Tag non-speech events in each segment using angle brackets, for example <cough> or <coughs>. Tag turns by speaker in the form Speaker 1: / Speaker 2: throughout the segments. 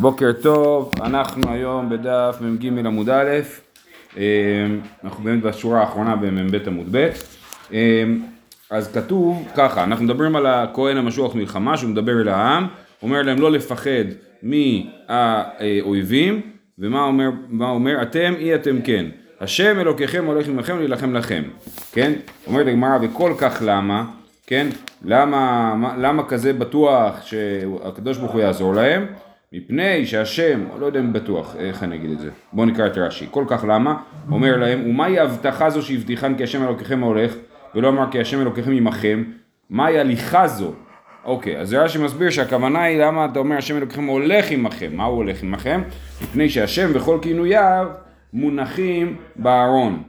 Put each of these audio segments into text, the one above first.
Speaker 1: בוקר טוב, אנחנו היום בדף מ"ג עמוד א', אה, אנחנו באמת בשורה האחרונה במ"ב עמוד ב', אה, אז כתוב ככה, אנחנו מדברים על הכהן המשוח מלחמה שהוא מדבר אל העם, אומר להם לא לפחד מהאויבים, ומה אומר, אומר, אתם אי אתם כן, השם אלוקיכם הולך עמכם להילחם לכם, כן? אומרת הגמרא וכל כך למה, כן? למה, למה כזה בטוח שהקדוש ברוך הוא יעזור להם? מפני שהשם, לא יודע אם בטוח, איך אני אגיד את זה, בואו נקרא את רש"י, כל כך למה, אומר להם, ומהי ההבטחה זו שהבטיחן כי השם אלוקיכם ההולך, ולא אמר כי השם אלוקיכם עמכם, מהי הליכה זו? אוקיי, אז רש"י מסביר שהכוונה היא למה אתה אומר השם אלוקיכם הולך עמכם, מה הוא הולך עמכם? מפני שהשם וכל כינוייו מונחים בארון.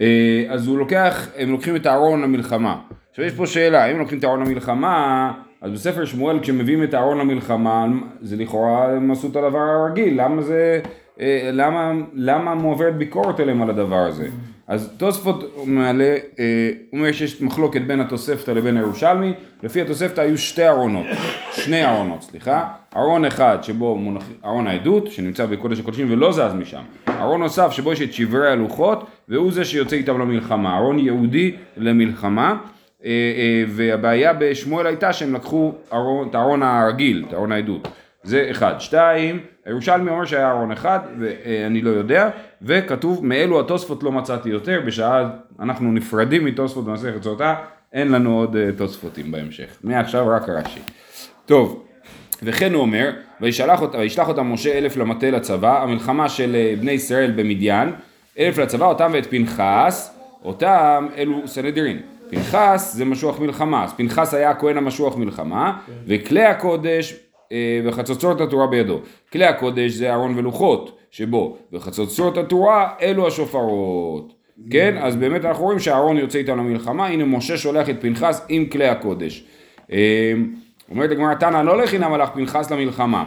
Speaker 1: אה, אז הוא לוקח, הם לוקחים את הארון למלחמה. עכשיו יש פה שאלה, אם לוקחים את הארון למלחמה, אז בספר שמואל כשמביאים את הארון למלחמה, זה לכאורה הם עשו את הדבר הרגיל, למה זה, אה, למה, למה מועברת ביקורת עליהם על הדבר הזה? אז תוספות מעלה, אה, אומר שיש מחלוקת בין התוספתא לבין הירושלמי, לפי התוספתא היו שתי ארונות, שני ארונות, סליחה, ארון אחד שבו מונח, ארון העדות, שנמצא בקודש הקודשים ולא זז משם, ארון נוסף שבו יש את שברי הלוחות, והוא זה שיוצא איתם למלחמה, ארון יהודי למלחמה, והבעיה בשמואל הייתה שהם לקחו את הארון הרגיל, את הארון העדות. זה אחד. שתיים, ירושלמי אומר שהיה ארון אחד, ואני לא יודע, וכתוב מאלו התוספות לא מצאתי יותר, בשעה אנחנו נפרדים מתוספות במסכת סוטה, אין לנו עוד אה, תוספותים בהמשך. מעכשיו רק רש"י. טוב, וכן הוא אומר, וישלח, וישלח אותם משה אלף למטה לצבא, המלחמה של בני ישראל במדיין, אלף לצבא, אותם ואת פנחס, אותם אלו סנהדרין. פנחס זה משוח מלחמה, אז פנחס היה הכהן המשוח מלחמה, וכלי הקודש אה, וחצוצרות התורה בידו. כלי הקודש זה ארון ולוחות שבו, וחצוצרות התורה אלו השופרות. כן? אז באמת אנחנו רואים שהארון יוצא איתם למלחמה, הנה משה שולח את פנחס עם כלי הקודש. אה, אומרת הגמרא תנא לא לחינם הלך פנחס למלחמה,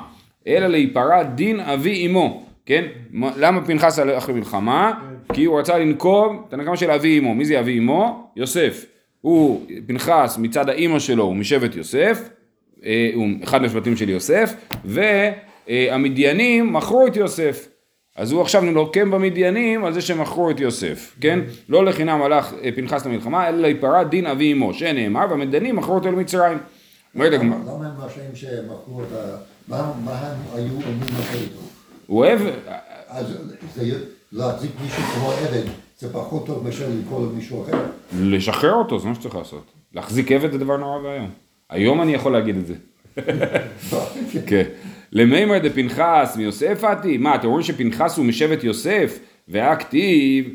Speaker 1: אלא להיפרע דין אבי אמו. כן? למה פנחס הלך למלחמה? כי הוא רצה לנקום את הנקמה של אבי אמו. מי זה אבי אמו? יוסף. הוא, פנחס מצד האימא שלו הוא משבט יוסף, אה, הוא אחד מהשבטים של יוסף, והמדיינים מכרו את יוסף. אז הוא עכשיו נלוקם במדיינים על זה שמכרו את יוסף, כן? לא לחינם הלך אה, פנחס למלחמה, אלא להיפרד דין אבי אמו, שנאמר, והמדיינים מכרו אותו למצרים.
Speaker 2: למה הם רשאים שמכרו אותה, מה הם היו אומרים לכם?
Speaker 1: הוא אוהב...
Speaker 2: אז זה להחזיק מישהו כמו עבד. זה פחות טוב מאשר לקרוא למישהו אחר.
Speaker 1: לשחרר אותו, זה מה שצריך לעשות. להחזיק עבד זה דבר נורא ואיום. היום אני יכול להגיד את זה. <laughs> כן. למימר דפנחס מיוסף עתי? מה, אתם רואים שפנחס הוא משבט יוסף? והכתיב,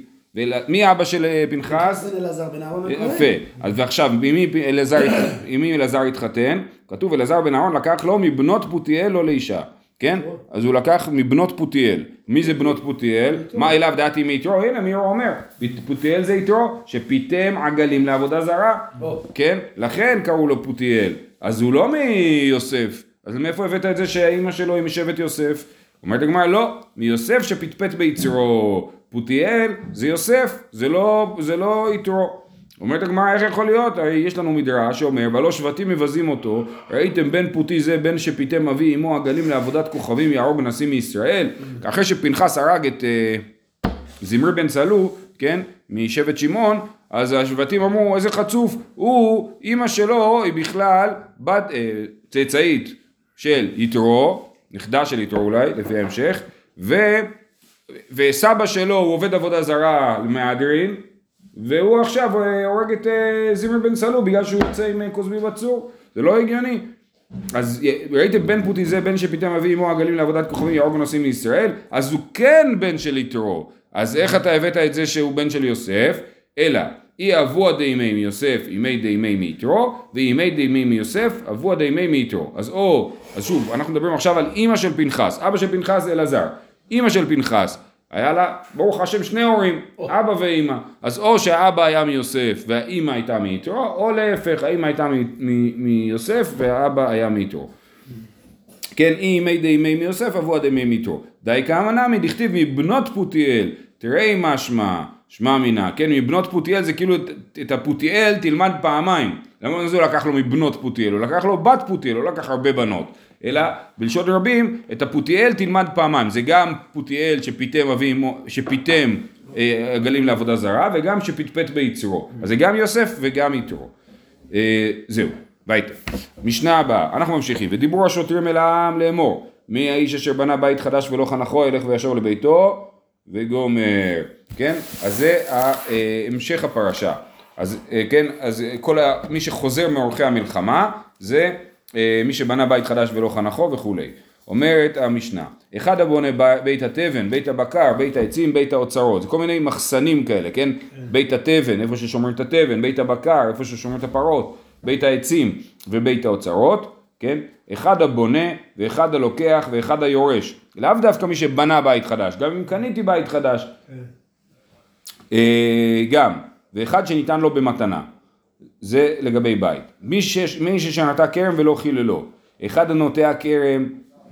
Speaker 1: מי אבא של אה, פנחס?
Speaker 3: אלעזר בן אהרון הכהן.
Speaker 1: יפה. אז ועכשיו, עם מי אלעזר התחתן? כתוב אלעזר בן אהרון לקח לו מבנות פותיאל לא לאישה. כן? אז הוא לקח מבנות פותיאל. מי זה בנות פותיאל? מה אליו דעתי מיתרו? הנה מירו אומר, פותיאל זה יתרו, שפיתם עגלים לעבודה זרה. כן? לכן קראו לו פותיאל. אז הוא לא מיוסף. אז מאיפה הבאת את זה שהאימא שלו היא משבט יוסף? אומרת הגמרא לא, מיוסף שפטפט ביצרו. פותיאל זה יוסף, זה לא, זה לא יתרו. אומרת הגמרא איך יכול להיות? יש לנו מדרש שאומר והלא שבטים מבזים אותו ראיתם בן פותי זה בן שפיתם אבי אמו עגלים לעבודת כוכבים יהרוג נשיא מישראל אחרי שפנחס הרג את uh, זמרי בן צלו כן משבט שמעון אז השבטים אמרו איזה חצוף הוא אימא שלו היא בכלל בת uh, צאצאית של יתרו נכדה של יתרו אולי לפי ההמשך ו, וסבא שלו הוא עובד עבודה זרה למהדרין והוא עכשיו אה, הורג את אה, זימר בן סלו בגלל שהוא יוצא עם אה, קוזמי בצור, זה לא הגיוני. אז ראיתם בן פוטי זה בן שפתאום מביא עמו הגלים לעבודת כוכבים יהרוג נוסעים לישראל, אז הוא כן בן של יתרו. אז איך אתה הבאת את זה שהוא בן של יוסף? אלא אי אבוה דימי מיוסף, אימי דימי מיתרו, ואימי דימי מיוסף, אבוה דימי מיתרו. אז או, אז שוב, אנחנו מדברים עכשיו על אימא של פנחס, אבא של פנחס זה אלעזר, אימא של פנחס, היה לה, ברוך השם, שני הורים, אבא ואימא. אז או שהאבא היה מיוסף והאימא הייתה מיתרו, או להפך, האימא הייתה מיוסף והאבא היה מיתרו. כן, אי מי די מי מיוסף אבו די מי מיתרו. די כאמנה מדכתיב מבנות פותיאל, תראי מה שמע, מינה, כן, מבנות פותיאל זה כאילו את הפותיאל תלמד פעמיים. למה זה הוא לקח לו מבנות פותיאל? הוא לקח לו בת פותיאל, הוא לקח הרבה בנות. אלא בלשון רבים את הפותיאל תלמד פעמיים, זה גם פותיאל שפיתם אבי אמו, שפיתם אה, עגלים לעבודה זרה וגם שפטפט ביצרו, אז זה גם יוסף וגם יתרו. אה, זהו, ביתה. משנה הבאה, אנחנו ממשיכים, ודיברו השוטרים אל העם לאמור, מי האיש אשר בנה בית חדש ולא חנכו ילך וישוב לביתו וגומר, כן? אז זה המשך הפרשה. אז אה, כן, אז אה, כל ה, מי שחוזר מאורחי המלחמה זה מי שבנה בית חדש ולא חנכו וכולי. אומרת המשנה, אחד הבונה בית התבן, בית הבקר, בית העצים, בית האוצרות, זה כל מיני מחסנים כאלה, כן? בית התבן, איפה ששומרים את התבן, בית הבקר, איפה ששומרים את הפרות, בית העצים ובית האוצרות, כן? אחד הבונה ואחד הלוקח ואחד היורש. לאו דווקא מי שבנה בית חדש, גם אם קניתי בית חדש. אה, גם, ואחד שניתן לו במתנה. זה לגבי בית. מי, שש, מי ששנתה כרם ולא חיללו. אחד הנוטע כרם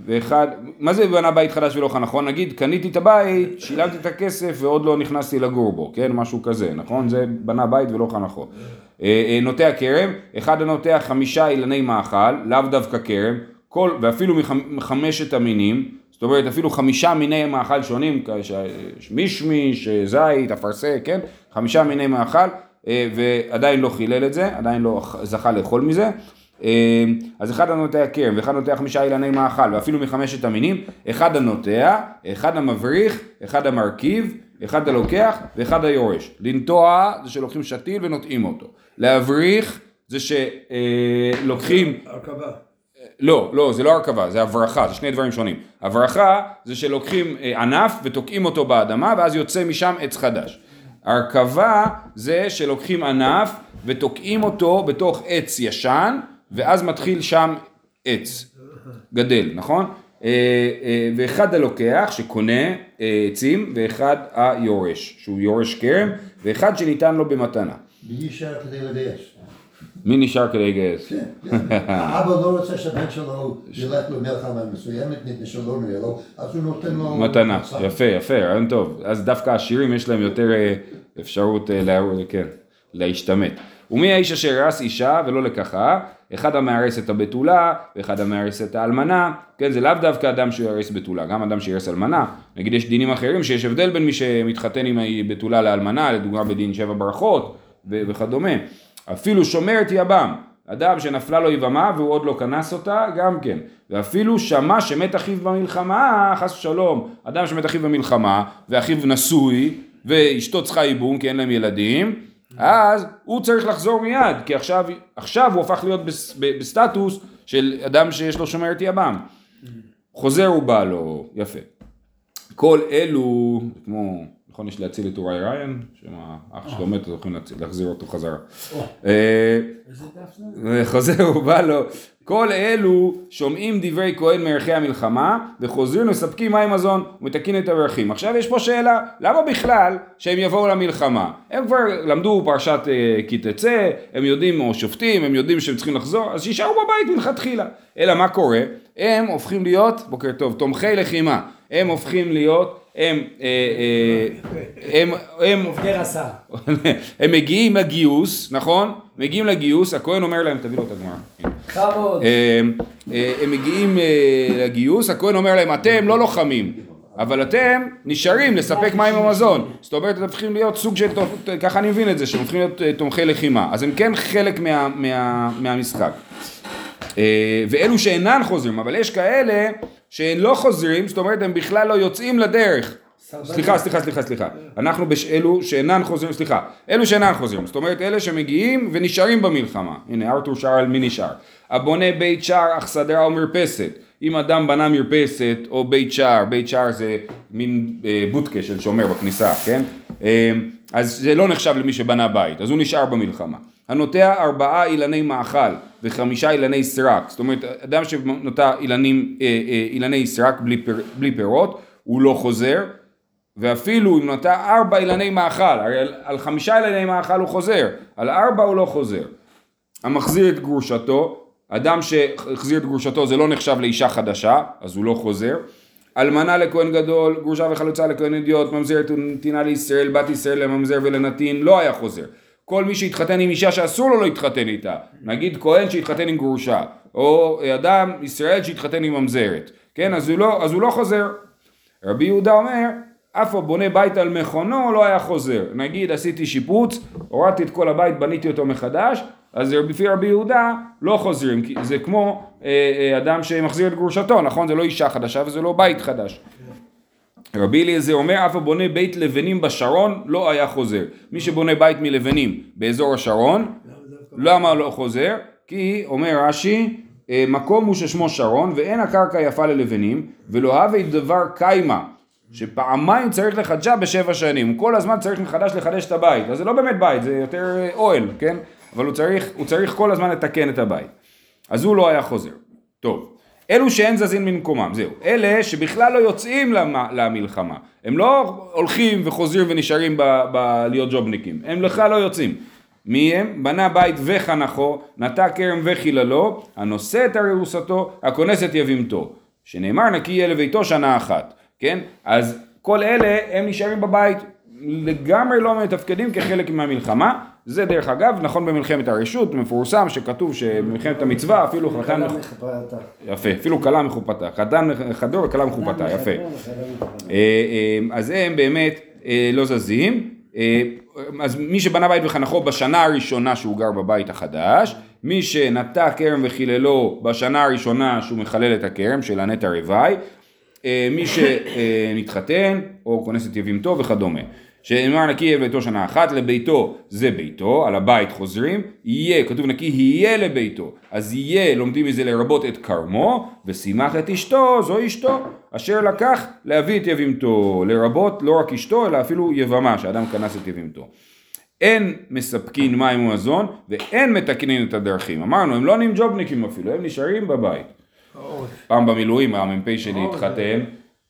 Speaker 1: ואחד, מה זה בנה בית חדש ולא נכון? נגיד קניתי את הבית, שילמתי את הכסף ועוד לא נכנסתי לגור בו, כן? משהו כזה, נכון? זה בנה בית ולא חנכו. אה, אה, נוטע כרם, אחד הנוטע חמישה אילני מאכל, לאו דווקא כרם, כל, ואפילו מחמ- מחמשת המינים, זאת אומרת אפילו חמישה מיני מאכל שונים, כש- מישמיש, זית, אפרסק, כן? חמישה מיני מאכל, אה, ועדיין לא חילל את זה, עדיין לא זכה לאכול מזה. אה, אז אחד הנוטע כרם ואחד נוטע חמישה אילני מאכל ואפילו מחמשת המינים, אחד הנוטע, אחד המבריך, אחד המרכיב, אחד הלוקח ואחד היורש. לנטוע זה שלוקחים שתיל ונוטעים אותו. להבריך זה שלוקחים
Speaker 3: הרכבה.
Speaker 1: לא, לא, זה לא הרכבה, זה הברחה, זה שני דברים שונים. הברחה זה שלוקחים אה, ענף ותוקעים אותו באדמה ואז יוצא משם עץ חדש. הרכבה זה שלוקחים ענף ותוקעים אותו בתוך עץ ישן ואז מתחיל שם עץ, גדל, נכון? אה, אה, ואחד הלוקח שקונה אה, עצים ואחד היורש, שהוא יורש כרם, ואחד שניתן לו במתנה.
Speaker 2: מי נשאר כדי לגייס?
Speaker 1: מי נשאר כדי לגייס?
Speaker 2: כן, כן. האבא לא רוצה שהבן שלו ילך למלחמה מסוימת, מפני שלא נראה לו, אז הוא נותן לו...
Speaker 1: מתנה. יפה, יפה, רעיון טוב. אז דווקא העשירים יש להם יותר אה, אפשרות אה, כן, להשתמט. ומי האיש אשר הרס אישה ולא לקחה? אחד המארס את הבתולה ואחד המארס את האלמנה, כן, זה לאו דווקא אדם שירס בתולה, גם אדם שירס אלמנה. נגיד יש דינים אחרים שיש הבדל בין מי שמתחתן עם הבתולה לאלמנה, לדוגמה בדין שבע ברכות וכדומה. אפילו שומר את יבם, אדם שנפלה לו יבמה והוא עוד לא כנס אותה, גם כן. ואפילו שמע שמת אחיו במלחמה, חס ושלום, אדם שמת אחיו במלחמה, ואחיו נשוי, ואשתו צריכה ייבום כי אין להם ילדים, אז הוא צריך לחזור מיד, כי עכשיו, עכשיו הוא הפך להיות בס, ב, בסטטוס של אדם שיש לו שומר את יבם. חוזר הוא בא לו, יפה. כל אלו, כמו, נכון יש להציל את אורי ריין, שמה אח שלו מת, אז הולכים להחזיר אותו חזרה. אה,
Speaker 3: זה?
Speaker 1: וחוזר ובא לו, כל אלו שומעים דברי כהן מערכי המלחמה וחוזרים מספקים מים מזון ומתקין את הערכים. עכשיו יש פה שאלה, למה בכלל שהם יבואו למלחמה? הם כבר למדו פרשת אה, כי תצא, הם יודעים, או שופטים, הם יודעים שהם צריכים לחזור, אז שישארו בבית מלכתחילה. אלא מה קורה? הם הופכים להיות, בוקר טוב, תומכי לחימה. הם הופכים להיות, הם, אה, אה, הם, הם,
Speaker 3: עובדי רס"ר.
Speaker 1: הם מגיעים לגיוס, נכון? מגיעים לגיוס, הכהן אומר להם, תביא לו את הגמרא.
Speaker 3: בכבוד.
Speaker 1: אה, הם מגיעים לגיוס, הכהן אומר להם, אתם לא לוחמים, אבל אתם נשארים לספק מים ומזון. זאת אומרת, אתם הופכים להיות סוג של, ככה אני מבין את זה, שהם הופכים להיות תומכי לחימה. אז הם כן חלק מה, מה, מהמשחק. ואלו שאינן חוזרים, אבל יש כאלה שהם לא חוזרים, זאת אומרת, הם בכלל לא יוצאים לדרך. סליחה, סליחה, סליחה, סליחה. אנחנו באלו שאינן חוזרים, סליחה, אלו שאינן חוזרים, זאת אומרת אלה שמגיעים ונשארים במלחמה. הנה ארתור שר על מי נשאר. הבונה בית שער אך סדרה או מרפסת. אם אדם בנה מרפסת או בית שער, בית שער זה מין אה, בוטקה של שומר בכניסה, כן? אה, אז זה לא נחשב למי שבנה בית, אז הוא נשאר במלחמה. הנוטע ארבעה אילני מאכל וחמישה אילני סרק, זאת אומרת אדם שנוטע אילנים, אה, אה, אילני סרק בלי, פיר, בלי פירות, הוא לא חוזר, ואפילו אם נטע ארבע אילני מאכל, הרי על, על חמישה אילני מאכל הוא חוזר, על ארבע הוא לא חוזר. המחזיר את גרושתו, אדם שהחזיר את גרושתו זה לא נחשב לאישה חדשה, אז הוא לא חוזר. אלמנה לכהן גדול, גרושה וחלוצה לכהן אדיוט, ממזר נתינה לישראל, בת ישראל לממזר ולנתין, לא היה חוזר. כל מי שהתחתן עם אישה שאסור לו להתחתן איתה, נגיד כהן שהתחתן עם גרושה, או אדם, ישראל שהתחתן עם ממזרת, כן, אז הוא לא, אז הוא לא חוזר. רבי יהודה אומר, אף הבונה בית על מכונו לא היה חוזר. נגיד עשיתי שיפוץ, הורדתי את כל הבית, בניתי אותו מחדש, אז לפי רבי יהודה לא חוזרים, כי זה כמו אה, אה, אדם שמחזיר את גרושתו, נכון? זה לא אישה חדשה וזה לא בית חדש. רבי אליעזר אומר, אף הבונה בית לבנים בשרון לא היה חוזר. מי שבונה בית מלבנים באזור השרון, למה לא חוזר? כי אומר רש"י, אה, מקום הוא ששמו שרון ואין הקרקע יפה ללבנים ולא הווה דבר קיימה שפעמיים צריך לחדשה בשבע שנים, כל הזמן צריך מחדש לחדש את הבית, אז זה לא באמת בית, זה יותר אה, אוהל, כן? אבל הוא צריך, הוא צריך כל הזמן לתקן את הבית. אז הוא לא היה חוזר. טוב, אלו שאין זזין ממקומם, זהו. אלה שבכלל לא יוצאים למלחמה, הם לא הולכים וחוזרים ונשארים ב, ב, להיות ג'ובניקים, הם בכלל לא יוצאים. מי הם? בנה בית וחנכו, נטע כרם וחיללו, הנושא את ארוסתו, הכונס את יבימתו. שנאמר נקי יהיה לביתו שנה אחת, כן? אז כל אלה הם נשארים בבית, לגמרי לא מתפקדים כחלק מהמלחמה, זה דרך אגב נכון במלחמת הרשות, מפורסם שכתוב שבמלחמת המצווה אפילו חתן, יפה, אפילו כלה מחופתה, חתן חדור וכלה מחופתה, יפה. אה, אה, אז הם באמת אה, לא זזים, אז מי שבנה בית וחנכו בשנה הראשונה שהוא גר בבית החדש, מי שנטע כרם וחיללו בשנה הראשונה שהוא מחלל את הכרם של הנטע רוואי, מי שמתחתן או כונס את יבימתו וכדומה. שנאמר נקי יהיה ביתו שנה אחת, לביתו זה ביתו, על הבית חוזרים, יהיה, כתוב נקי יהיה לביתו, אז יהיה, לומדים מזה לרבות את כרמו, ושימח את אשתו, זו אשתו, אשר לקח להביא את יבימתו, לרבות לא רק אשתו, אלא אפילו יבמה, שאדם כנס את יבימתו. אין מספקין מים ומזון, ואין מתקנין את הדרכים. אמרנו, הם לא נהיים ג'ובניקים אפילו, הם נשארים בבית. פעם במילואים, המ"פ שלי התחתן,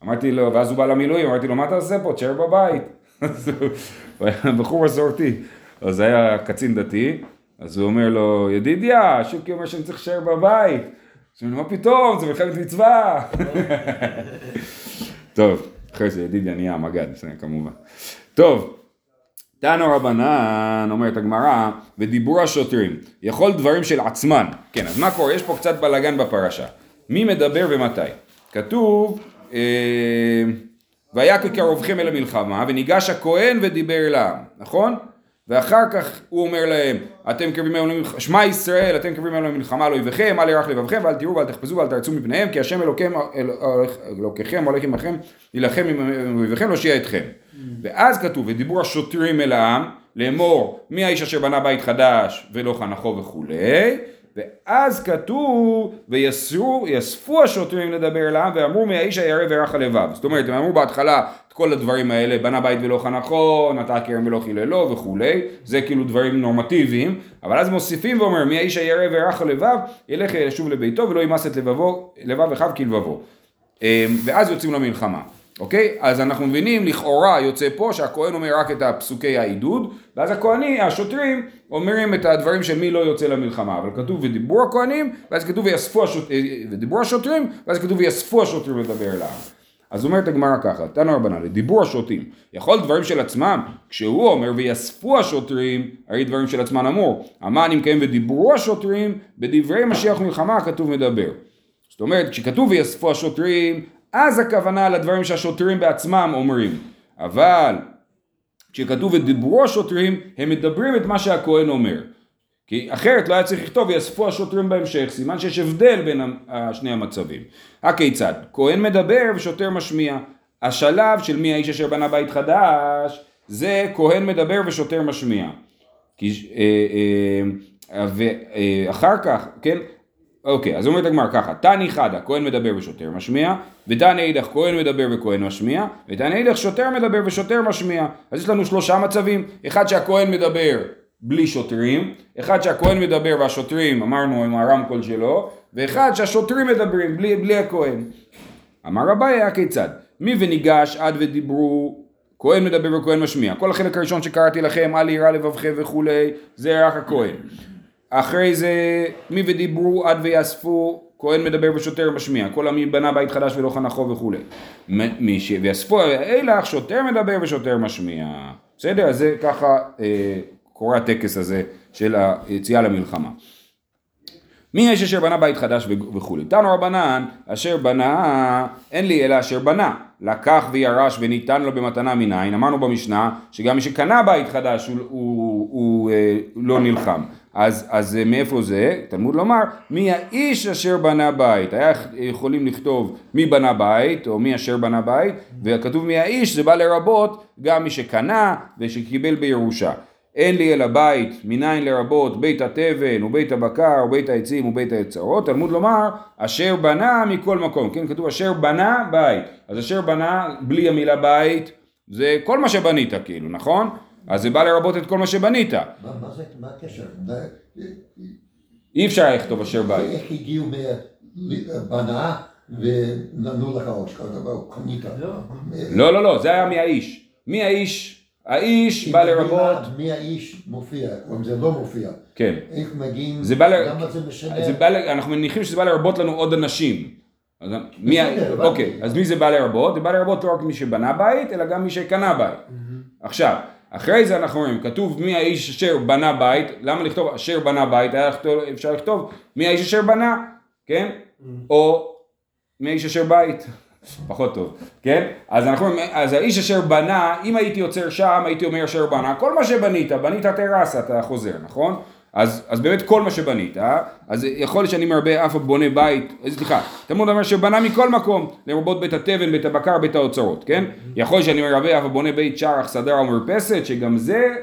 Speaker 1: אמרתי לו, ואז הוא בא למילואים, אמרתי לו, מה אתה עושה פה? תשאר בבית. <laughs> הוא היה בחור מסורתי, אז היה קצין דתי, אז הוא אומר לו, ידידיה, שוקי אומר שאני צריך להישאר בבית. אז הוא אומר, מה פתאום, זה מלחמת מצווה. <laughs> טוב, אחרי זה ידידיה נהיה המג"ד, כמובן. טוב, תנו רבנן, אומרת הגמרא, ודיבור השוטרים, יכול דברים של עצמן. כן, אז מה קורה? יש פה קצת בלאגן בפרשה. מי מדבר ומתי? כתוב, אה, והיה כקרובכם אל המלחמה, וניגש הכהן ודיבר אל העם, נכון? ואחר כך הוא אומר להם, אתם קרבים אלינו, שמע ישראל, אתם קרבים אלינו למלחמה, לא יבכם, אל ירח לבבכם, ואל תראו ואל תחפזו ואל תרצו מפניהם, כי השם אלוקים, אלוקיכם הולך עמכם, יילחם עם אויביכם, לא שיהיה אתכם. ואז כתוב, ודיבור השוטרים אל העם, לאמור, מי האיש אשר בנה בית חדש ולא חנכו וכולי, ואז כתוב, ויאספו השוטרים לדבר אליו, ואמרו מהאיש הירא ורך הלבב. זאת אומרת, הם אמרו בהתחלה את כל הדברים האלה, בנה בית ולא חנכו, נטע כרם ולא חיללו וכולי, זה כאילו דברים נורמטיביים, אבל אז מוסיפים ואומר, מהאיש הירא ורך הלבב, ילך לשוב לביתו ולא ימס את לבבו, לבב אחיו כלבבו. אמ, ואז יוצאים למלחמה. אוקיי? אז אנחנו מבינים, לכאורה יוצא פה שהכהן אומר רק את הפסוקי העידוד, ואז הכהנים, השוטרים, אומרים את הדברים של מי לא יוצא למלחמה, אבל כתוב ודיברו הכהנים, ואז כתוב ויאספו השוט... אה, ודיברו השוטרים, ואז כתוב ויאספו השוטרים לדבר אליו. אז אומרת הגמרא ככה, תנו רבנן, לדיבור השוטרים, יכול דברים של עצמם, כשהוא אומר ויאספו השוטרים, הרי דברים של עצמם אמור, המה אני מקיים ודיברו השוטרים, בדברי משיח מלחמה הכתוב מדבר. זאת אומרת, כשכתוב ויאספו השוטרים, אז הכוונה לדברים שהשוטרים בעצמם אומרים. אבל כשכתוב ודיברו השוטרים, הם מדברים את מה שהכהן אומר. כי אחרת לא היה צריך לכתוב ויאספו השוטרים בהמשך, סימן שיש הבדל בין שני המצבים. הכיצד? כהן מדבר ושוטר משמיע. השלב של מי האיש אשר בנה בית חדש, זה כהן מדבר ושוטר משמיע. כי, אה, אה, ואחר כך, כן, אוקיי, אז אומרת הגמר ככה, תני חדה, כהן מדבר ושוטר משמיע, ותני אידך כהן מדבר וכהן משמיע, ותני אידך שוטר מדבר ושוטר משמיע. אז יש לנו שלושה מצבים, אחד שהכהן מדבר בלי שוטרים, אחד שהכהן מדבר והשוטרים, אמרנו עם הרמקול שלו, ואחד שהשוטרים מדברים בלי, בלי הכהן. אמר רבי הכיצד? מי וניגש עד ודיברו כהן מדבר וכהן משמיע. כל החלק הראשון שקראתי לכם, אל יראה לבבכם וכולי, זה רק הכהן. אחרי זה מי ודיברו עד ויאספו כהן מדבר ושוטר משמיע. כל המי בנה בית חדש ולא חנכו וכולי. מי ש... ויאספו אילך שוטר מדבר ושוטר משמיע. בסדר? אז זה ככה אה, קורה הטקס הזה של היציאה למלחמה מי יש אשר בנה בית חדש וכולי. תנו רבנן, אשר בנה, אין לי אלא אשר בנה. לקח וירש וניתן לו במתנה מנין. אמרנו במשנה שגם מי שקנה בית חדש הוא, הוא, הוא אה, לא נלחם. אז, אז אה, מאיפה זה? תלמוד לומר, מי האיש אשר בנה בית. היה יכולים לכתוב מי בנה בית, או מי אשר בנה בית, וכתוב מי האיש, זה בא לרבות גם מי שקנה ושקיבל בירושה. אין לי אלא בית, מניין לרבות בית התבן ובית הבקר ובית העצים ובית היצרות, תלמוד לומר אשר בנה מכל מקום, כן כתוב אשר בנה בית, אז אשר בנה בלי המילה בית זה כל מה שבנית כאילו, נכון? אז זה בא לרבות את כל מה שבנית,
Speaker 2: מה מה זה, מה הקשר?
Speaker 1: אי אפשר היה לכתוב אשר בית,
Speaker 2: איך הגיעו מבנה ונתנו לך עוד דבר, קנית.
Speaker 1: לא. לא לא, זה היה מהאיש, מי האיש? בא לרבות,
Speaker 2: מי האיש מופיע, או אם זה לא מופיע.
Speaker 1: כן,
Speaker 2: איך מגיעים,
Speaker 1: זה בא ל...
Speaker 2: למה זה משנה?
Speaker 1: זה בא ל... אנחנו מניחים שזה בא לרבות לנו עוד אנשים. אז מי...
Speaker 2: בסדר.
Speaker 1: אוקיי, אז מי זה בא לרבות? זה בא לרבות לא רק מי שבנה בית, אלא גם מי שקנה בית. עכשיו, אחרי זה אנחנו רואים, כתוב מי האיש אשר בנה בית, למה לכתוב אשר בנה בית? היה לכתוב, אפשר לכתוב מי האיש אשר בנה, כן? או מי האיש אשר בית. פחות טוב, כן? אז אנחנו אז האיש אשר בנה, אם הייתי עוצר שם, הייתי אומר אשר בנה, כל מה שבנית, בנית טרסה, אתה חוזר, נכון? אז, אז באמת כל מה שבנית, אז יכול להיות שאני מרבה אף בונה בית, אה, סליחה, תלמוד אומר שבנה מכל מקום, לרבות בית התבן, בית הבקר, בית האוצרות, כן? יכול להיות שאני מרבה אף בונה בית שער, סדר או מרפסת, שגם זה,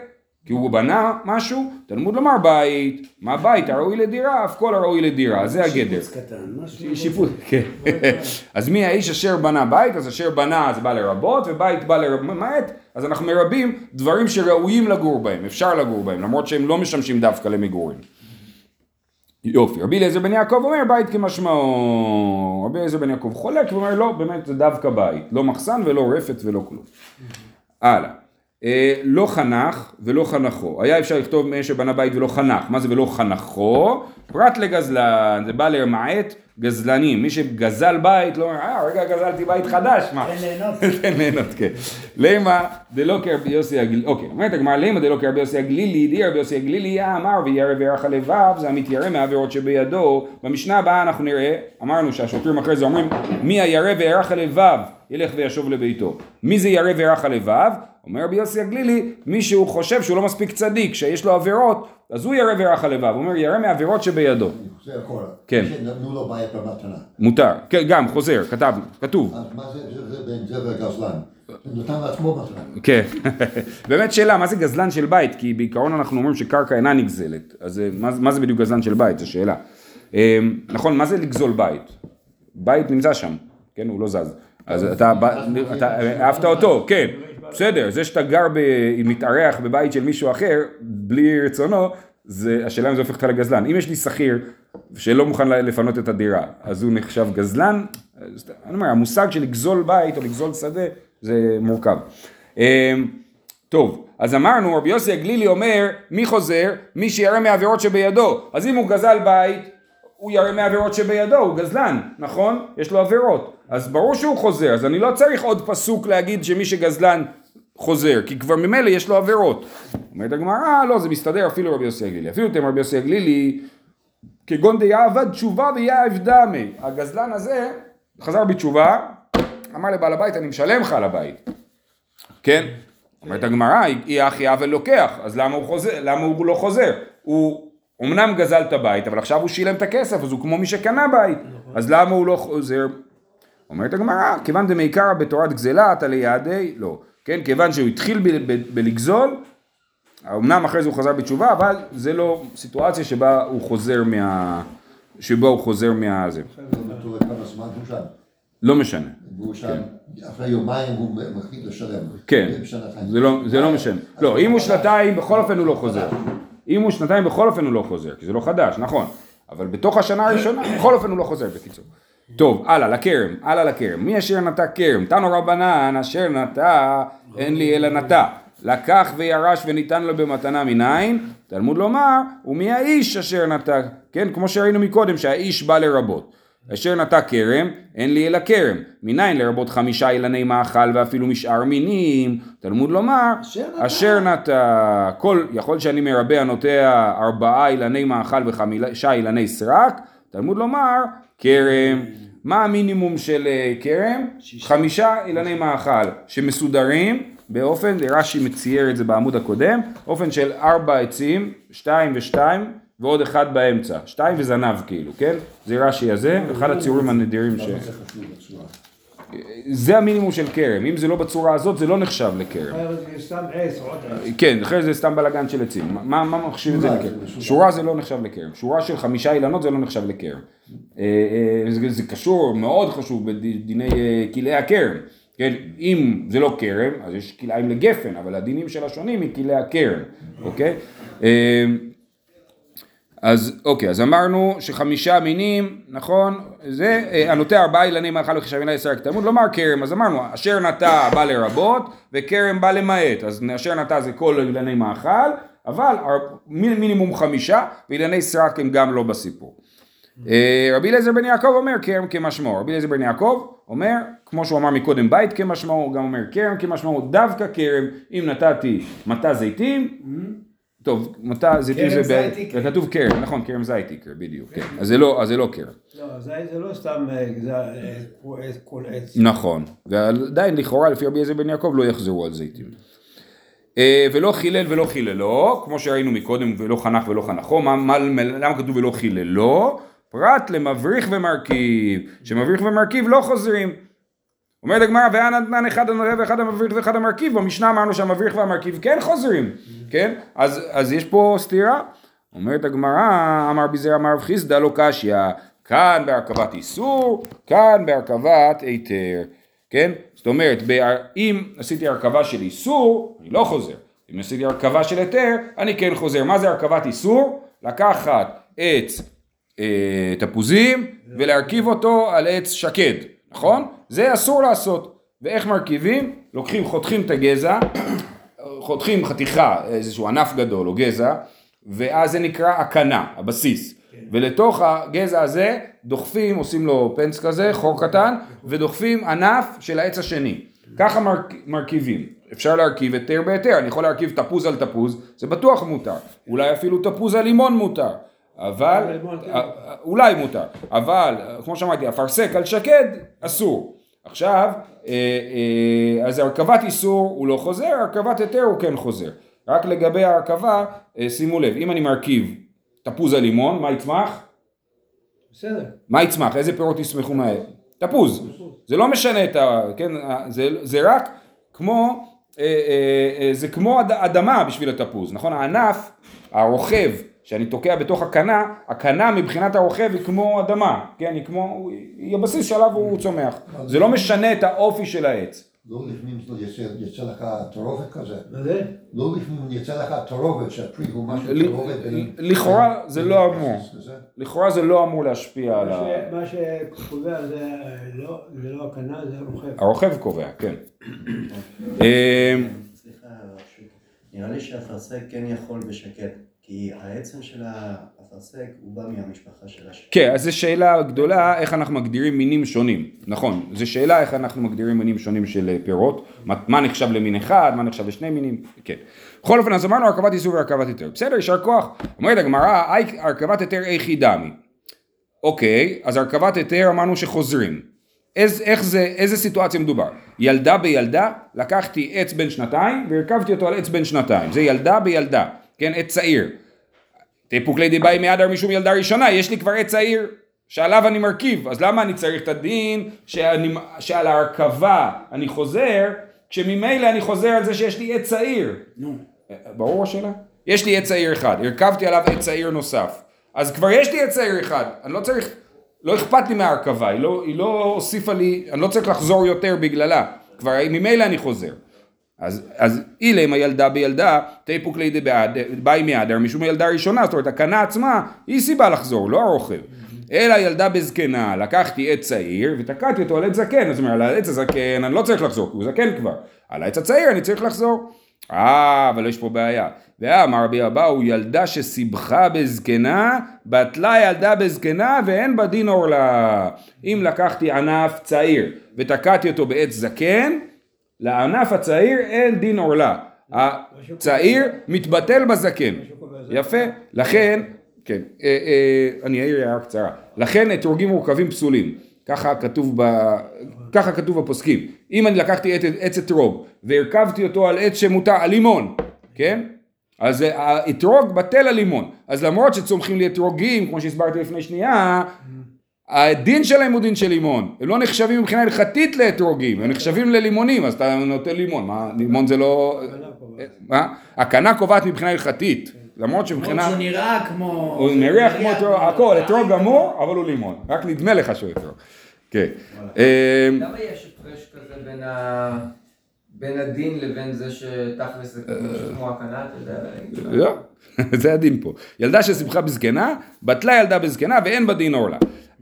Speaker 1: כי הוא בנה משהו, תלמוד לומר בית, מה בית הראוי לדירה, אף כל הראוי לדירה, זה הגדר.
Speaker 3: שיפוץ קטן, משהו.
Speaker 1: שיפוט, כן. <laughs> אז מי האיש אשר בנה בית, אז אשר בנה זה בא לרבות, ובית בא למעט, אז אנחנו מרבים דברים שראויים לגור בהם, אפשר לגור בהם, למרות שהם לא משמשים דווקא למגורים. יופי, רבי אליעזר בן יעקב אומר בית כמשמעו, רבי אליעזר בן יעקב חולק ואומר לא, באמת זה דווקא בית, לא מחסן ולא רפת ולא כלום. הלאה. אה, לא חנך ולא חנכו. היה אפשר לכתוב מי שבנה בית ולא חנך. מה זה ולא חנכו? פרט לגזלן, זה בא למעט גזלנים. מי שגזל בית לא אומר, אה, רגע גזלתי בית חדש, מה?
Speaker 3: תן ליהנות.
Speaker 1: תן <laughs> ליהנות, כן. למה דלא כרבי יוסי הגלילי, אוקיי, אומרת הגמרא, למה דלא כרבי יוסי הגלילי, די רבי יוסי הגלילי אמר וירא וירח הלבב, זה המתיירא מהעבירות שבידו. במשנה הבאה אנחנו נראה, אמרנו שהשוטרים אחרי זה אומרים, מי הירא וירח הלבב, ילך וישוב לביתו. מי זה ירא וירח הלבב? אומר רבי יוסי הגלילי, מי שהוא חושב שהוא לא מספיק צדיק, שיש לו עבירות, אז הוא ירא וירח הלבב. הוא אומר ירא מהעבירות שבידו.
Speaker 2: זה אחורה.
Speaker 1: כן.
Speaker 2: שנתנו לו בית במתנה.
Speaker 1: מותר. כן, גם, חוזר, כתב, כתוב.
Speaker 2: מה זה, זה, זה בין זה וגזלן? הוא נתן לעצמו מתנה.
Speaker 1: כן, <laughs> באמת שאלה, מה זה גזלן של בית? כי בעיקרון אנחנו אומרים שקרקע אינה נגזלת, אז אה, מה, מה זה בדיוק גזלן של בית? זו שאלה. אה, נכון, מה זה לגזול בית? בית נמצא שם, כן, הוא לא זז. אז אתה אהבת אותו, כן, בסדר, זה שאתה גר, ב, מתארח בבית של מישהו אחר, בלי רצונו, זה, השאלה אם זה הופך אותך לגזלן. אם יש לי שכיר שלא מוכן לפנות את הדירה, אז הוא נחשב גזלן? אז אני אומר, המושג של לגזול בית או לגזול שדה, זה מורכב. אמ, טוב, אז אמרנו, רבי יוסי הגלילי אומר, מי חוזר? מי שירא מעבירות שבידו. אז אם הוא גזל בית, הוא ירא מעבירות שבידו, הוא גזלן, נכון? יש לו עבירות. אז ברור שהוא חוזר, אז אני לא צריך עוד פסוק להגיד שמי שגזלן חוזר, כי כבר ממילא יש לו עבירות. אומרת הגמרא, לא, זה מסתדר אפילו רבי יוסי הגלילי. אפילו אתם רבי יוסי הגלילי, כגון דיעבד תשובה ויעב דמי. הגזלן הזה חזר בתשובה, אמר לבעל הבית, אני משלם לך על הבית. כן? אומרת הגמרא, אחי עוול לוקח, אז למה הוא, חוזר, למה הוא לא חוזר? הוא אמנם גזל את הבית, אבל עכשיו הוא שילם את הכסף, אז הוא כמו מי שקנה בית, אז למה הוא לא חוזר? אומרת הגמרא, כיוון דמעיקרא בתורת גזלת עלי יעדי, לא. כן, כיוון שהוא התחיל ב- ב- בלגזול, אמנם אחרי זה הוא חזר בתשובה, אבל זה לא סיטואציה שבה הוא חוזר מה... שבה הוא חוזר מה... זה. לא משנה.
Speaker 2: והוא שם, אחרי יומיים הוא מחליט לשלם.
Speaker 1: כן. זה לא, זה לא משנה. לא, אם הוא שנתיים, בכל אופן הוא לא חוזר. אם הוא שנתיים, בכל אופן הוא לא חוזר, כי זה לא חדש, נכון. אבל בתוך השנה הראשונה, בכל אופן הוא לא חוזר, בקיצור. טוב, הלאה, לכרם, הלאה לכרם. מי אשר נטע כרם? תנו רבנן, אשר נטע, אין לי אלא נטע. לקח וירש וניתן לו במתנה מניין, תלמוד לומר, ומי האיש אשר נטע, כן, כמו שראינו מקודם, שהאיש בא לרבות. אשר נטע כרם, אין לי אלא כרם. מניין לרבות חמישה אילני מאכל ואפילו משאר מינים. תלמוד לומר,
Speaker 3: אשר נטע.
Speaker 1: כל, יכול שאני מרבה הנוטע ארבעה אילני מאכל וחמישה אילני סרק. תלמוד לומר, כרם. מה המינימום של אה, כרם? חמישה אילני מאכל שמסודרים באופן, רש"י מצייר את זה בעמוד הקודם, אופן של ארבע עצים, שתיים ושתיים ועוד אחד באמצע, שתיים וזנב כאילו, כן? זה רש"י הזה, אחד הציורים הנדירים ש...
Speaker 2: זה
Speaker 1: המינימום של כרם, אם זה לא בצורה הזאת זה לא נחשב לכרם. כן, אחרי זה סתם בלאגן של עצים. מה, מה מחשיב את זה לכרם?
Speaker 2: שורה
Speaker 1: זה לא נחשב לכרם. שורה של חמישה אילנות זה לא נחשב לכרם. אה, אה, זה, זה קשור, מאוד חשוב בדיני אה, כלאי הכרם. כן, אם זה לא כרם, אז יש כלאיים לגפן, אבל הדינים של השונים היא כלאי הכרם, אוקיי? אז אוקיי, אז אמרנו שחמישה מינים, נכון, זה אה, הנוטע ארבעה אילני מאכל וחשב אילני סרק תלמוד, לומר כרם, אז אמרנו אשר נטע בא לרבות וכרם בא למעט, אז אשר נטע זה כל אילני מאכל, אבל מינימום חמישה ואילני סרק הם גם לא בסיפור. אה, רבי אליעזר בן יעקב אומר כרם כמשמעו, רבי אליעזר בן יעקב אומר, כמו שהוא אמר מקודם בית כמשמעו, הוא גם אומר כרם כמשמעו, דווקא כרם, אם נתתי מטע זיתים, טוב, מטע זיתים
Speaker 3: כרם
Speaker 1: זה. כתוב כרם, נכון, כרם זית יקרה, בדיוק, כן, אז זה לא, אז זה לא כרם,
Speaker 3: לא, זית זה לא סתם אה, זה, אה, עץ- כל עץ.
Speaker 1: נכון, ועדיין לכאורה לפי רבי אליעזר בן יעקב לא יחזרו על זיתים. אה, ולא חילל ולא חיללו, כמו שראינו מקודם, ולא חנך ולא חנכו, מה, מה, למה כתוב ולא חיללו? פרט למבריך ומרכיב, שמבריך ומרכיב לא חוזרים. אומרת הגמרא, והיה נתנן אחד הנראה ואחד המבריך ואחד המרכיב, במשנה אמרנו שהמבריך והמרכיב כן חוזרים, כן? אז, אז יש פה סתירה. אומרת הגמרא, אמר בזרע אמר רב חיסדא לא קשיא, כאן בהרכבת איסור, כאן בהרכבת היתר, כן? זאת אומרת, אם עשיתי הרכבה של איסור, אני לא חוזר. אם עשיתי הרכבה של היתר, אני כן חוזר. מה זה הרכבת איסור? לקחת עץ אה, תפוזים ולהרכיב אותו על עץ שקד, נכון? זה אסור לעשות. ואיך מרכיבים? לוקחים, חותכים את הגזע, חותכים חתיכה, איזשהו ענף גדול או גזע, ואז זה נקרא הקנה, הבסיס. ולתוך הגזע הזה דוחפים, עושים לו פנס כזה, חור קטן, ודוחפים ענף של העץ השני. ככה מרכ... מרכיבים. אפשר להרכיב היתר בהיתר, אני יכול להרכיב תפוז על תפוז, זה בטוח מותר. אולי אפילו תפוז על לימון מותר. אבל. אה, אה, אולי מותר, אבל אה, כמו שאמרתי, אפרסק על שקד אסור. עכשיו, אז הרכבת איסור הוא לא חוזר, הרכבת היתר הוא כן חוזר. רק לגבי ההרכבה, שימו לב, אם אני מרכיב תפוז על לימון, מה יצמח?
Speaker 3: בסדר.
Speaker 1: מה יצמח? איזה פירות יצמחו מהר? תפוז. זה לא משנה את ה... כן, זה, זה רק כמו, זה כמו אד, אדמה בשביל התפוז, נכון? הענף, הרוכב, שאני תוקע בתוך הקנה, הקנה מבחינת הרוכב היא כמו אדמה, כן? היא כמו, היא הבסיס שעליו הוא צומח. זה לא משנה את האופי של העץ.
Speaker 2: לא לפעמים יצא, לך טרופת כזה.
Speaker 3: מה זה?
Speaker 2: לא לפעמים יצא לך טרופת שהפרי הוא משהו. בין-
Speaker 1: לכאורה זה לא אמור. לכאורה זה לא אמור להשפיע על
Speaker 3: מה
Speaker 1: ה...
Speaker 3: מה שקובע זה לא- זה לא הקנה, זה הרוכב.
Speaker 1: הרוכב קובע, כן. <coughs> אה,
Speaker 4: סליחה. נראה לי שהאפרסק כן יכול בשקט, כי העצם של האפרסק הוא בא מהמשפחה של השקט.
Speaker 1: כן, אז זו שאלה גדולה איך אנחנו מגדירים מינים שונים, נכון, זו שאלה איך אנחנו מגדירים מינים שונים של אה, פירות, מה, מה נחשב למין אחד, מה נחשב לשני מינים, כן. בכל אופן, אז אמרנו הרכבת איסור והרכבת היתר, בסדר, יישר כוח. אומרת הגמרא, "אי- הרכבת היתר איכי דמי. אוקיי, אז הרכבת היתר אמרנו שחוזרים. איז, איך זה, איזה סיטואציה מדובר? ילדה בילדה, לקחתי עץ בן שנתיים והרכבתי אותו על עץ בן שנתיים, זה ילדה בילדה, כן, עץ צעיר. תפוק לידי באי מהדר משום ילדה ראשונה, יש לי כבר עץ צעיר שעליו אני מרכיב, אז למה אני צריך את הדין שאני, שעל ההרכבה אני חוזר, כשממילא אני חוזר על זה שיש לי עץ צעיר. נו. ברור השאלה? יש לי עץ צעיר אחד, הרכבתי עליו עץ צעיר נוסף. אז כבר יש לי עץ צעיר אחד, אני לא צריך, לא אכפת לי מההרכבה, היא לא, היא לא הוסיפה לי, אני לא צריך לחזור יותר בגללה, כבר ממילא אני חוזר. אז, אז אילם הילדה בילדה, תיפוק לידי באי מהדר, משום הילדה הראשונה, זאת אומרת, הקנה עצמה, היא סיבה לחזור, לא הרוכב. אלא ילדה בזקנה, לקחתי עץ צעיר ותקעתי אותו על עץ זקן, אז הוא אומר, על העץ הזקן אני לא צריך לחזור, כי הוא זקן כבר, על העץ הצעיר אני צריך לחזור. אה, אבל יש פה בעיה. ואמר רבי אבאו, ילדה שסיבכה בזקנה, בטלה ילדה בזקנה ואין בה דין עורלה. אם לקחתי ענף צעיר ותקעתי אותו בעץ זקן, לענף הצעיר אין דין עורלה. הצעיר מתבטל בזקן. יפה. לכן, כן, אה, אה, אני אעיר הערה קצרה. לכן אתרוגים מורכבים פסולים. ככה כתוב, ב... ככה כתוב בפוסקים. אם אני לקחתי עץ, עץ אתרוג והרכבתי אותו על עץ שמותר, על לימון, כן? אז האתרוג בטל הלימון. אז למרות שצומחים לי אתרוגים, כמו שהסברתי לפני שנייה, הדין שלהם הוא דין של לימון. הם לא נחשבים מבחינה הלכתית לאתרוגים, הם נחשבים ללימונים, אז אתה נותן לימון. מה, לימון זה לא... מה? הקנה קובעת מבחינה הלכתית. למרות שמבחינה...
Speaker 5: הוא נראה כמו...
Speaker 1: הוא נראה כמו אתרוג, הכל, אתרוג גמור, אבל הוא לימון. רק נדמה לך שהוא אתרוג. כן. אה,
Speaker 6: למה יש הפרש כזה בין ה... בין הדין לבין זה שתכלס זה כמו הקנה, אתה יודע?
Speaker 1: לא, <laughs> זה הדין פה. ילדה שסיבכה בזקנה, בטלה ילדה בזקנה ואין בה דין עורלה.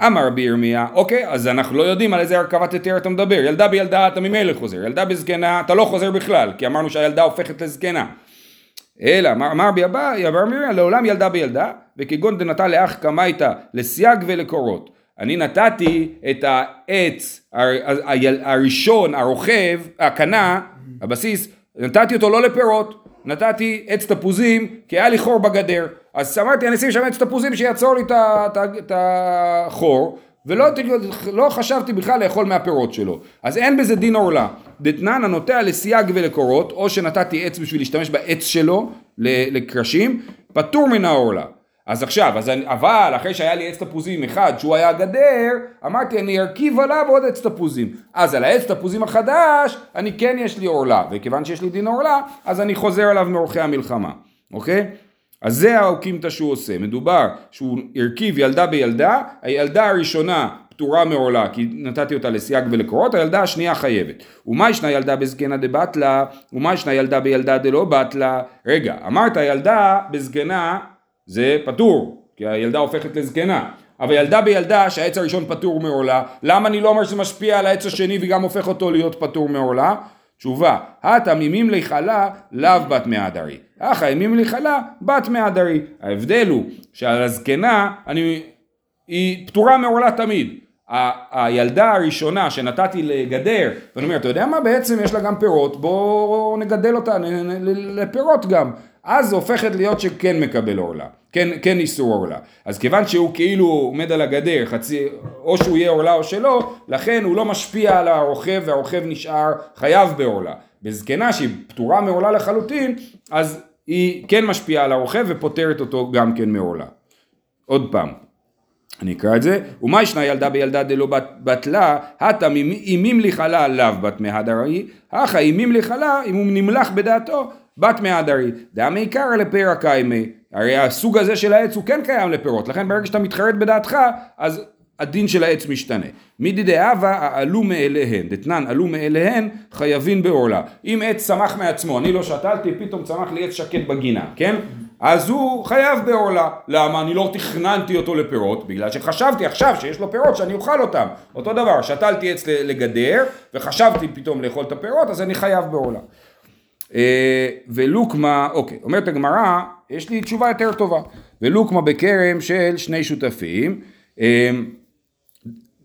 Speaker 1: אמר רבי ירמיה, אוקיי, אז אנחנו לא יודעים על איזה הרכבת היתר אתה מדבר. ילדה בילדה אתה ממילא חוזר, ילדה בזקנה אתה לא חוזר בכלל, כי אמרנו שהילדה הופכת לזקנה. אלא, אמר רבי אביי, אמר מרים, לעולם ילדה בילדה, וכגון דנתה לאח קמייתא לסייג ולקורות. אני נתתי את העץ הראשון, הרוכב, הקנה, הבסיס, נתתי אותו לא לפירות, נתתי עץ תפוזים, כי היה לי חור בגדר. אז אמרתי, אני אשים שם עץ תפוזים שיעצור לי את החור, ולא לא חשבתי בכלל לאכול מהפירות שלו. אז אין בזה דין עורלה. דתנן הנוטע לסייג ולקורות, או שנתתי עץ בשביל להשתמש בעץ שלו לקרשים, פטור מן העורלה. אז עכשיו, אז אני, אבל אחרי שהיה לי עץ תפוזים אחד שהוא היה גדר, אמרתי אני ארכיב עליו עוד עץ תפוזים. אז על העץ תפוזים החדש, אני כן יש לי עורלה, וכיוון שיש לי דין עורלה, אז אני חוזר עליו מאורחי המלחמה, אוקיי? אז זה האוקימתא שהוא עושה, מדובר שהוא הרכיב ילדה בילדה, הילדה הראשונה פטורה מעורלה כי נתתי אותה לסייג ולקורות, הילדה השנייה חייבת. ומה ישנה ילדה בזקנה דבטלה, ומה ישנה ילדה בילדה דלא בטלה, רגע, אמרת ילדה בזקנה זה פטור, כי הילדה הופכת לזקנה. אבל ילדה בילדה שהעץ הראשון פטור מעולה, למה אני לא אומר שזה משפיע על העץ השני וגם הופך אותו להיות פטור מעולה? תשובה, התמימים לחלה לאו בת מהדרי, אך הימים לחלה בת מהדרי. ההבדל הוא שעל הזקנה אני, היא פטורה מעולה תמיד. ה- הילדה הראשונה שנתתי לגדר, ואני אומר, אתה יודע מה, בעצם יש לה גם פירות, בואו נגדל אותה לפירות גם. אז הופכת להיות שכן מקבל עורלה, כן, כן איסור עורלה. אז כיוון שהוא כאילו עומד על הגדר, חצי, או שהוא יהיה עורלה או שלא, לכן הוא לא משפיע על הרוכב והרוכב נשאר חייב בעורלה. בזקנה שהיא פטורה מעורלה לחלוטין, אז היא כן משפיעה על הרוכב ופותרת אותו גם כן מעורלה. עוד פעם, אני אקרא את זה, ומה ישנה ילדה בילדה דלא בתלה, הטה אימים לי חלה לאו בת מהדרי, הכא אימים לי חלה אם הוא נמלח בדעתו בת מהדרי, דאמי עיקרא לפרא קיימי, הרי הסוג הזה של העץ הוא כן קיים לפירות, לכן ברגע שאתה מתחרט בדעתך, אז הדין של העץ משתנה. מידי דאבה עלו מאליהן, דתנן עלו מאליהן חייבים בעורלה. אם עץ צמח מעצמו, אני לא שתלתי, פתאום צמח לי עץ שקט בגינה, כן? אז הוא חייב בעורלה. למה? אני לא תכננתי אותו לפירות, בגלל שחשבתי עכשיו שיש לו פירות שאני אוכל אותם. אותו דבר, שתלתי עץ לגדר, וחשבתי פתאום לאכול את הפירות, אז אני חייב בעורלה. אה, ולוקמה, אוקיי, אומרת הגמרא, יש לי תשובה יותר טובה. ולוקמה בכרם של שני שותפים. אה,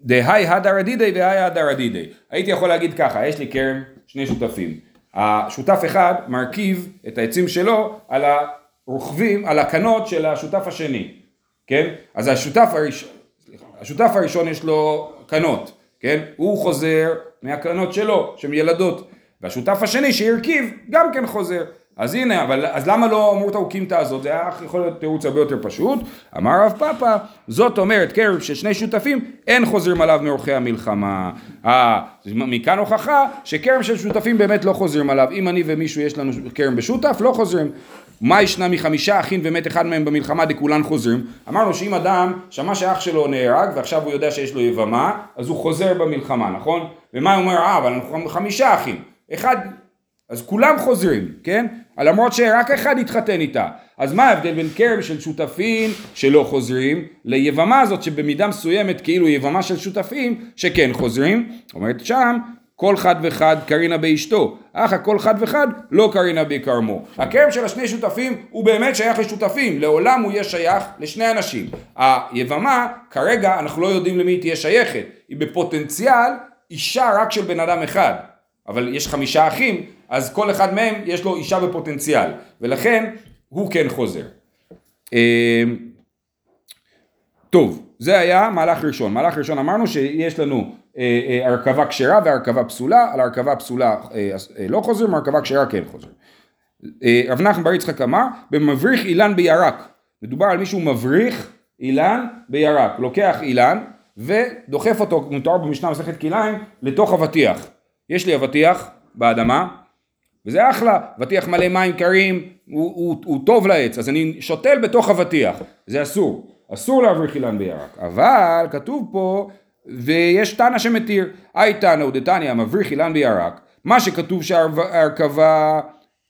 Speaker 1: דהי הדר אדידי והי הדר אדידי. הייתי יכול להגיד ככה, יש לי כרם, שני שותפים. השותף אחד מרכיב את העצים שלו על הרוכבים, על הקנות של השותף השני, כן? אז השותף הראשון, השותף הראשון יש לו קנות, כן? הוא חוזר מהקנות שלו, שהן ילדות. והשותף השני שהרכיב גם כן חוזר. אז הנה, אבל אז למה לא אמרו את האוקימתא הזאת? זה היה יכול להיות תירוץ הרבה יותר פשוט. אמר רב פאפא, זאת אומרת קרב של שני שותפים, אין חוזרים עליו מאורחי המלחמה. אה, מכאן הוכחה שכרם של שותפים באמת לא חוזרים עליו. אם אני ומישהו יש לנו כרם בשותף, לא חוזרים. מה ישנה מחמישה אחים ומת אחד מהם במלחמה דכולן חוזרים? אמרנו שאם אדם שמע שאח שלו נהרג ועכשיו הוא יודע שיש לו יבמה, אז הוא חוזר במלחמה, נכון? ומה הוא אומר? אה, אבל אנחנו חמישה אחים. אחד אז כולם חוזרים, כן? למרות שרק אחד התחתן איתה. אז מה ההבדל בין כרם של שותפים שלא חוזרים, ליבמה הזאת שבמידה מסוימת כאילו יבמה של שותפים שכן חוזרים? אומרת שם, כל חד וחד קרינה באשתו, אך הכל חד וחד לא קרינה בכרמו. הכרם של השני שותפים הוא באמת שייך לשותפים, לעולם הוא יהיה שייך לשני אנשים. היבמה, כרגע אנחנו לא יודעים למי היא תהיה שייכת, היא בפוטנציאל אישה רק של בן אדם אחד, אבל יש חמישה אחים, אז כל אחד מהם יש לו אישה בפוטנציאל, ולכן הוא כן חוזר. אה, טוב, זה היה מהלך ראשון. מהלך ראשון אמרנו שיש לנו אה, אה, הרכבה כשרה והרכבה פסולה, על הרכבה פסולה לא חוזרים, הרכבה כשרה כן חוזרים. רב נחמן בר יצחק אמר, במבריך אילן בירק. מדובר על מישהו מבריך אילן בירק. לוקח אילן ודוחף אותו, מתואר במשנה מסכת כליים, לתוך אבטיח. יש לי אבטיח באדמה, וזה אחלה, אבטיח מלא מים קרים, הוא, הוא, הוא טוב לעץ, אז אני שותל בתוך אבטיח, זה אסור. אסור להבריך אילן בירק, אבל כתוב פה, ויש תנא שמתיר, היי תנא ודתניא מבריך אילן בירק, מה שכתוב שההרכבה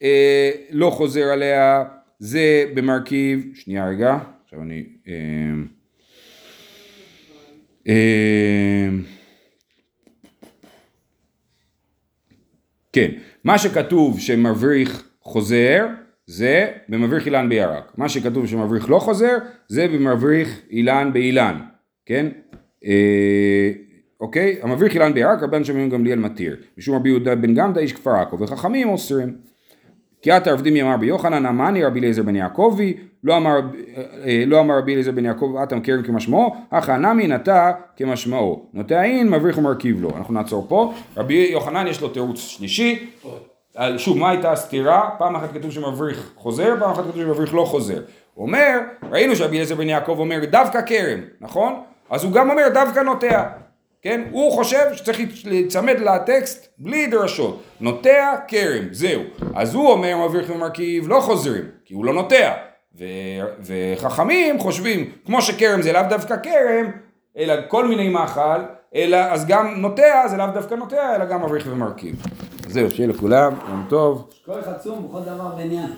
Speaker 1: אה, לא חוזר עליה, זה במרכיב, שנייה רגע, עכשיו אני... אה, אה, כן, מה שכתוב שמבריך חוזר, זה במבריך אילן בירק. מה שכתוב שמבריך לא חוזר, זה במבריך אילן באילן, כן? אה, אוקיי? המבריך אילן בירק, רבן שמעון גמליאל מתיר. משום רבי יהודה בן גמדא איש כפר עכו, וחכמים אוסרים. את הרבדימי אמר ביוחנן, אמני רבי אליעזר בן יעקבי, לא אמר, אה, לא אמר רבי אליעזר בן יעקב, אטם קרן כמשמעו, הכא נמי נטע כמשמעו. נוטע אין, מבריך ומרכיב לו. אנחנו נעצור פה. רבי יוחנן יש לו תירוץ שלישי. על- שוב, מה הייתה הסתירה? פעם אחת כתוב שמבריך חוזר, פעם אחת כתוב שמבריך לא חוזר. הוא אומר, ראינו שרבי אליעזר בן יעקב אומר דווקא כרם, נכון? אז הוא גם אומר דווקא נוטע. כן? הוא חושב שצריך להיצמד לטקסט בלי דרשות. נוטע כרם, זהו. אז הוא אומר מבריך ומרכיב לא חוזרים, כי הוא לא נוטע. ו- וחכמים חושבים, כמו שכרם זה לאו דווקא כרם, אלא כל מיני מאכל, אלא אז גם נוטע זה לאו דווקא נוטע, אלא גם מבריך ומרכיב. זהו, שיהיה לכולם, יום טוב.
Speaker 3: כל אחד צום בכל דבר בעניין.